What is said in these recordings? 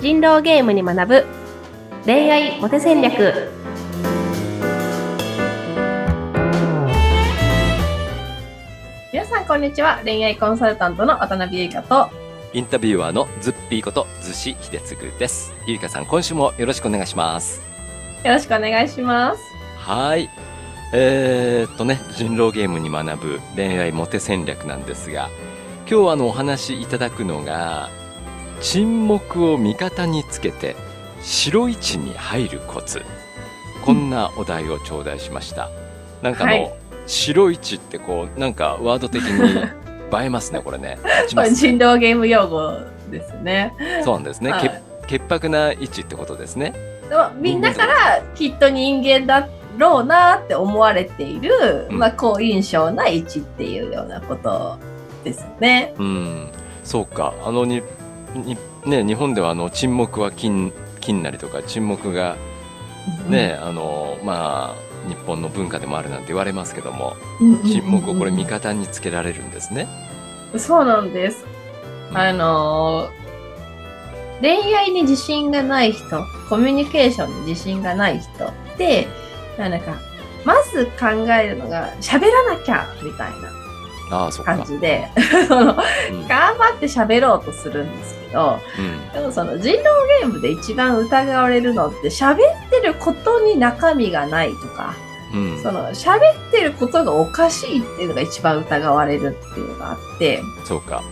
人狼ゲームに学ぶ恋愛モテ戦略皆さんこんにちは恋愛コンサルタントの渡辺優香とインタビュアーのズッピーこと逗子秀次です。ゆりかさん、今週もよろしくお願いします。よろしくお願いしますはい。えー、っとね、人狼ゲームに学ぶ恋愛モテ戦略なんですが、今日あのお話しいただくのが、沈黙を味方につけて白位置に入るコツ。こんなお題を頂戴しました。なんかあの、はい白位置ってこう、なんかワード的に 映えますね、これね。ね人狼ゲーム用語ですねそうなんですね。はい潔潔白な位置ってことですね。みんなからきっと人間だろうなって思われている、うんまあ好印象な位置っていうようなことですね。うん、そうか。あのににね日本ではあの沈黙は金金なりとか沈黙がね、あのまあ日本の文化でもあるなんて言われますけども、うん、沈黙をこれ味見方につけられるんですね。そうなんです。うんあの恋愛に自信がない人、コミュニケーションに自信がない人って、なんか、まず考えるのが喋らなきゃみたいな。感じで、頑張って喋ろうとするんですけど、うん。でもその人狼ゲームで一番疑われるのって喋ってることに中身がないとか、うん、その喋ってることがおかしいっていうのが一番疑われるっていうのがあって、そうか。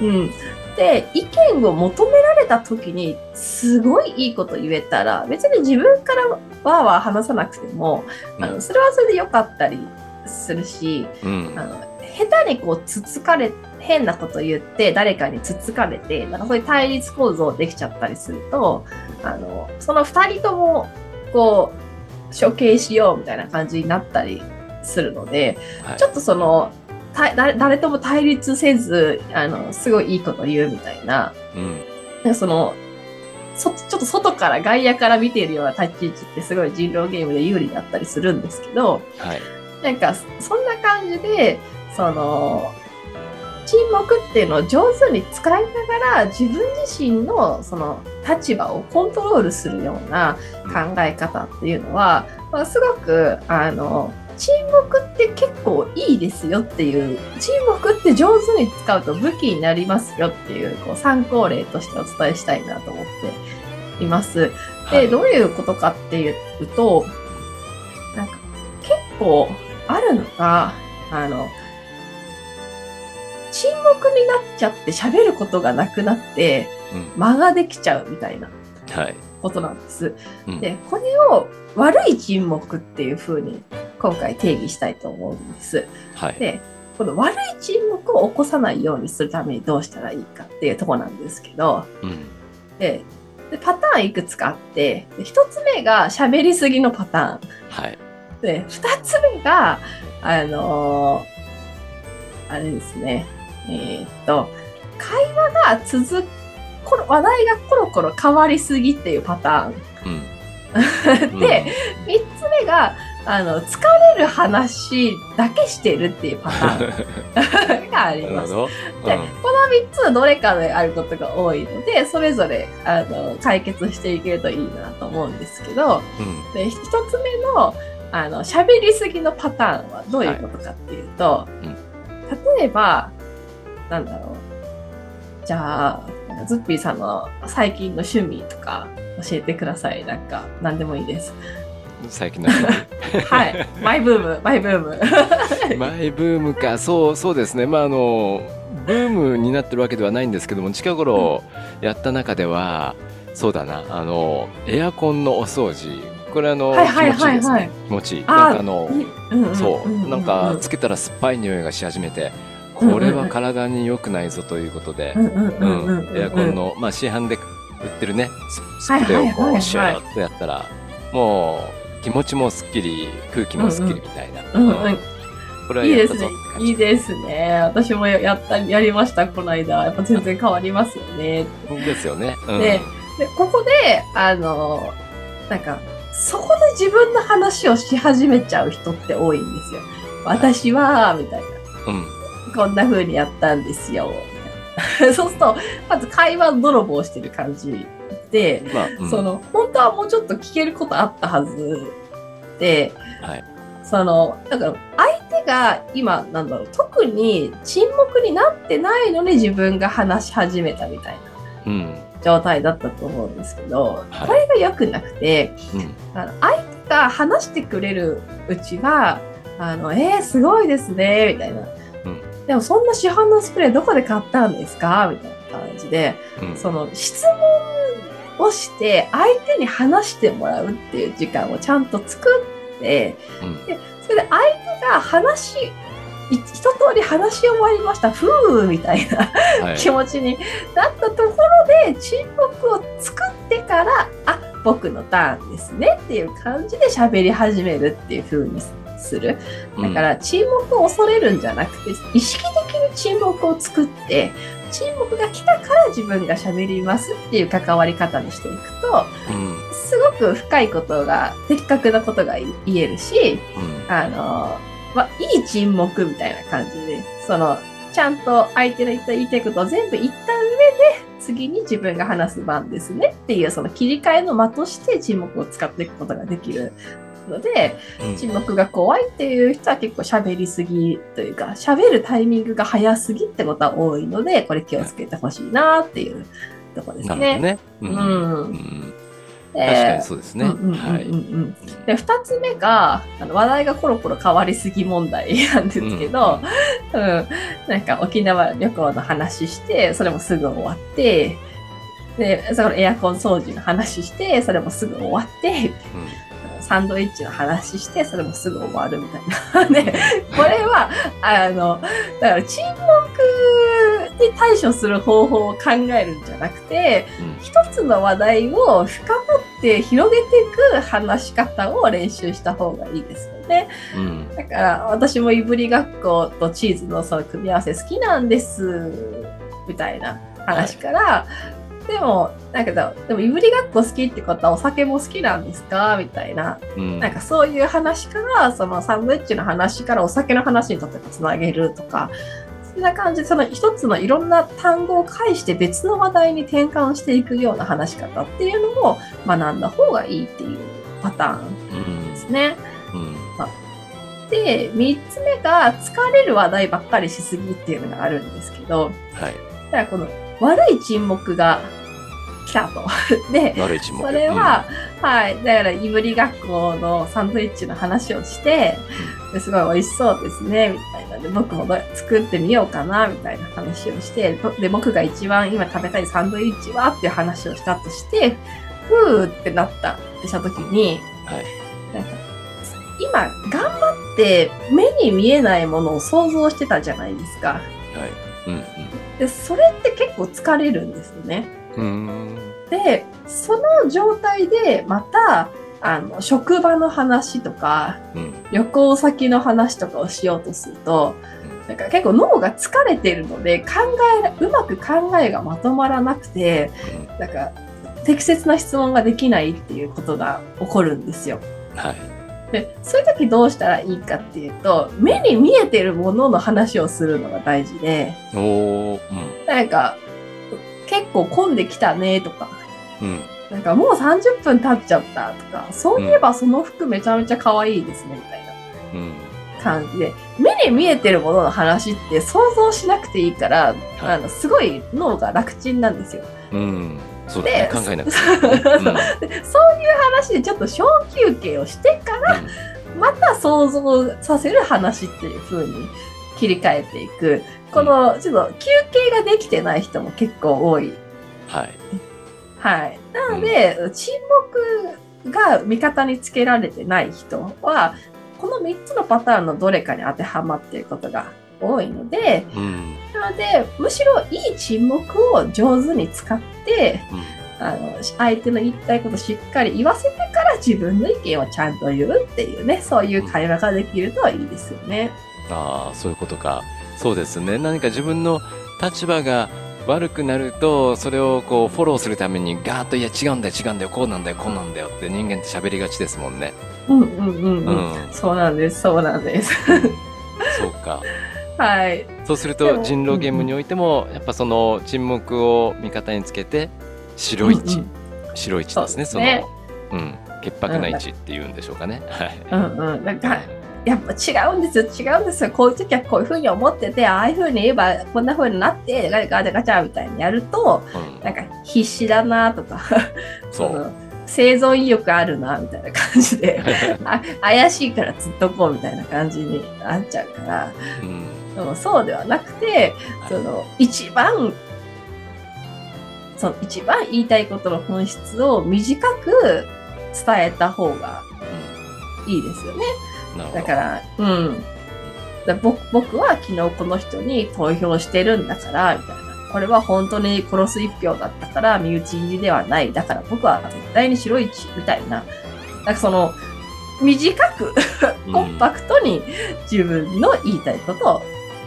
うん、うん。で、意見を求められた時にすごいいいこと言えたら、別に自分からわーわー話さなくても、あのそれはそれで良かったりするし、うん、あの下手にこうつつかれ変なこと言って誰かにつつかれてなんかそういう対立構造できちゃったりするとあのその2人ともこう処刑しようみたいな感じになったりするので、はい。ちょっとその誰とも対立せずあのすごいいいこと言うみたいな。うん、なんかそのそちょっと外から外野から見ているような立ち位置ってすごい人狼ゲームで有利だったりするんですけど、はい。なんか、そんな感じで、その、沈黙っていうのを上手に使いながら、自分自身のその立場をコントロールするような考え方っていうのは、まあ、すごく、あの、沈黙って結構いいですよっていう、沈黙って上手に使うと武器になりますよっていう、こう参考例としてお伝えしたいなと思っています。で、はい。どういうことかっていうと、なんか結構あるのが、あの、沈黙になっちゃって喋ることがなくなってうん、間ができちゃうみたいなはい。ことなんです。うんで、これを悪い沈黙っていう風に今回定義したいと思うんです。はい。で、この悪い沈黙を起こさないようにするためにどうしたらいいかっていうところなんですけど、うん、で、でパターンいくつかあって、で一つ目が喋りすぎのパターン。はい。で、二つ目が、あのーあれですね、えーっと、会話が続く、この話題がコロコロ変わりすぎっていうパターン。うん。で、三つ目が、あの、疲れる話だけしてるっていうパターン。があります。で、この3つのどれかであることが多いので、それぞれ、あの、解決していけるといいなと思うんですけど、うん、で、一つ目の、あの、喋りすぎのパターンはどういうことかっていうと、うん。例えば、なんだろう。じゃあ、ズッピーさんの最近の趣味とか教えてください。なんか、何でもいいです。最近の はい。マイブーム、マイブーム。マイブームか。そうそうですね。まああのブームになってるわけではないんですけども近頃やった中ではそうだな。あのエアコンのお掃除。これあの、はいはいはいはい。気持ちいいですね。気持ち。いいあーなんかあのうんんそう、ん。なんかつけたら酸っぱい匂いがし始めてこれは体に良くないぞということで、エアコンの、まあ、市販で売ってるねススプレーをこうシューッとやったらもう気持ちもすっきり空気もすっきりみたいな、これはいいですねいいですね。私もやった、やりました、この間。やっぱ全然変わりますよね。ですよね。うん、でで、ここで、あの、なんか、そこで自分の話をし始めちゃう人って多いんですよ。私は、みたいな。うん、こんな風にやったんですよ。そうすると、まず会話泥棒してる感じで、まあ、うん。その本当はもうちょっと聞けることあったはずで、はい。そのだから相手が今なんだろう特に沈黙になってないのに自分が話し始めたみたいなうん。状態だったと思うんですけど、はい。これが良くなくてうん。あの相手が話してくれるうちはあのえー、すごいですねみたいな、うんでもそんな市販のスプレーどこで買ったんですか？みたいな感じでうん。その質問をして相手に話してもらうっていう時間をちゃんと作ってうん。でそれで相手が話い一通り話し終わりました。ふうみたいなはい。気持ちになったところで沈黙を作ってからあ僕のターンですねっていう感じで喋り始めるっていう風にする。だから沈黙を恐れるんじゃなくて意識的に沈黙を作って沈黙が来たから自分が喋りますっていう関わり方にしていくとすごく深いことが的確なことが言えるしうん。あの、まあ、いい沈黙みたいな感じで、その、ちゃんと相手の言った言いたいことを全部言った上で、次に自分が話す番ですねっていう、その切り替えの間として沈黙を使っていくことができるので、うん。沈黙が怖いっていう人は結構喋りすぎというか、喋るタイミングが早すぎってことは多いので、これ気をつけてほしいなっていうところですね。ね。ううん。ん。うん。で確かにそうですね。で2つ目があの話題がコロコロ変わりすぎ問題 なんですけど、うんなんか沖縄旅行の話してそれもすぐ終わってでそのエアコン掃除の話してそれもすぐ終わってサンドイッチの話してそれもすぐ終わるみたいな。でこれはあのだから沈黙に対処する方法を考えるんじゃなくてうん一つの話題を深掘って広げていく話し方を練習した方がいいですよね。うんだから私もいぶりがっことチーズのその組み合わせ好きなんですみたいな話から、でもだけどでもいぶりがっこ好きってことはお酒も好きなんですか？みたいな。うん。なんかそういう話からそのサンドイッチの話からお酒の話にとってつなげるとか。そんな感じでその一つのいろんな単語を介して別の話題に転換していくような話し方っていうのも学んだ方がいいっていうパターン。うん。ですね。うん。で3つ目が疲れる話題ばっかりしすぎっていうのがあるんですけど。はい。だからこの悪い沈黙が来たと。で。それは、はい。だから、いぶりがっこのサンドイッチの話をして、ですごい美味しそうですね、みたいな。で、僕もど作ってみようかな、みたいな話をして、ぼで、僕が一番今食べたいサンドイッチはっていう話をしたとして、ふーってなったってしたときに、うんはい。なんか、今、頑張って目に見えないものを想像してたじゃないですか。はい。うんで、それって結構疲れるんですよね。うん。うん。でその状態でまたあの職場の話とかうん。旅行先の話とかをしようとするとなんか結構脳が疲れてるので考えらうまく考えがまとまらなくてなんか適切な質問ができないっていうことが起こるんですよ。はい。でそういう時どうしたらいいかっていうと目に見えてるものの話をするのが大事でおー。なんか結構混んできたねとかうん。うん。なんかもう30分経っちゃったとか、そういえばその服めちゃめちゃ可愛いですねみたいなうん。感じで、目に見えてるものの話って想像しなくていいから、はいあのすごい脳が楽ちんなんですよ。うん。そうだねで。考えなくてそうん。そういう話でちょっと小休憩をしてから、また想像させる話っていう風に切り替えていく。この、ちょっと休憩ができてない人も結構多いはい。はい。なので、沈黙が味方につけられてない人は、この3つのパターンのどれかに当てはまっていることが多いので、うん。なので、むしろいい沈黙を上手に使って、あの、相手の言いたいことをしっかり言わせてから自分の意見をちゃんと言うっていうね、そういう会話ができるといいですよね。ああ、そういうことか。そうですね。何か自分の立場が悪くなると、それをこうフォローするためにガーッと、いや違うんだよ、違うんだよ、こうなんだよ、こうなんだよって人間って喋りがちですもんね。うんうんうんううん。ん。そうなんです、そうなんです。そうか。はい。そうすると人狼ゲームにおいても、やっぱその沈黙を味方につけて白いち、うんうん白い位置ですね、その、ねうん、潔白な位置っていうんでしょうかね。はい。うんうん。なんか、やっぱ違うんですよ、違うんですよ。こういう時はこういうふうに思ってて、ああいうふうに言えばこんなふうになって、ガチャガチャみたいにやると、うん、なんか必死だなとか、そ そうの生存意欲あるなみたいな感じで、あ怪しいからずっとこうみたいな感じになっちゃうから、うん。そうではなくて、その一番、その一番言いたいことの本質を短く伝えた方がいいですよね。だから、うん。だ僕僕は昨日この人に投票してるんだから、みたいな。これは本当に殺す一票だったから、身内入りではない。だから僕は絶対に白い血みたいな。なんかその、短く、うんコンパクトに自分の言いたいことを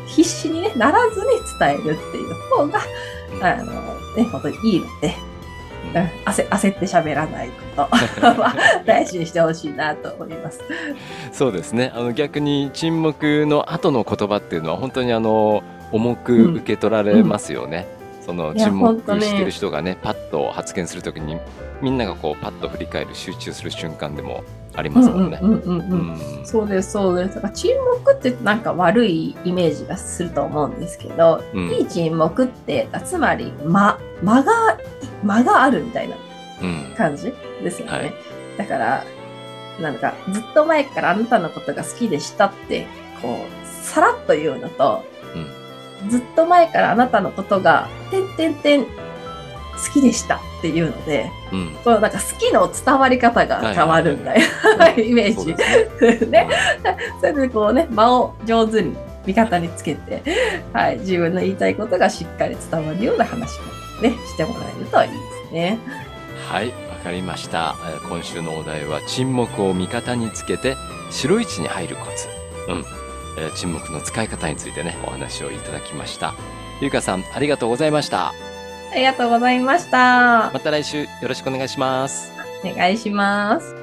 必死にね、ならずに伝えるっていう方が、うんあの、ね、本当にいいので、うんうん焦焦って喋らないことは 大事にしてほしいなと思います。そうですね。あの逆に沈黙の後の言葉っていうのは本当にあの重く受け取られますよね。そのいや沈本当ね黙してる人がねパッと発言するときにみんながこうパッと振り返る集中する瞬間でもありますもんね。うんうんうんうんうんそうです、そうです。だから沈黙ってなんか悪いイメージがすると思うんですけど、うんいい沈黙って、つまり間、間が、間があるみたいなうん感じですよね。はいだから、なんかずっと前からあなたのことが好きでしたって、こう、さらっと言うのと、ずっと前からあなたのことが、てんてんてん、好きでしたっていうので、うんこのなんか好きの伝わり方が変わるみたいな イメージ。ね ね、それでこうね、間を上手に味方につけて、はい、自分の言いたいことがしっかり伝わるような話し方ね、してもらえるといいですね。はい、わかりました。えー今週のお題は沈黙を味方につけて白い位置に入るコツ。うん。えー沈黙の使い方についてね、お話をいただきました。ゆうかさん、ありがとうございました。ありがとうございました。また来週よろしくお願いします。お願いします。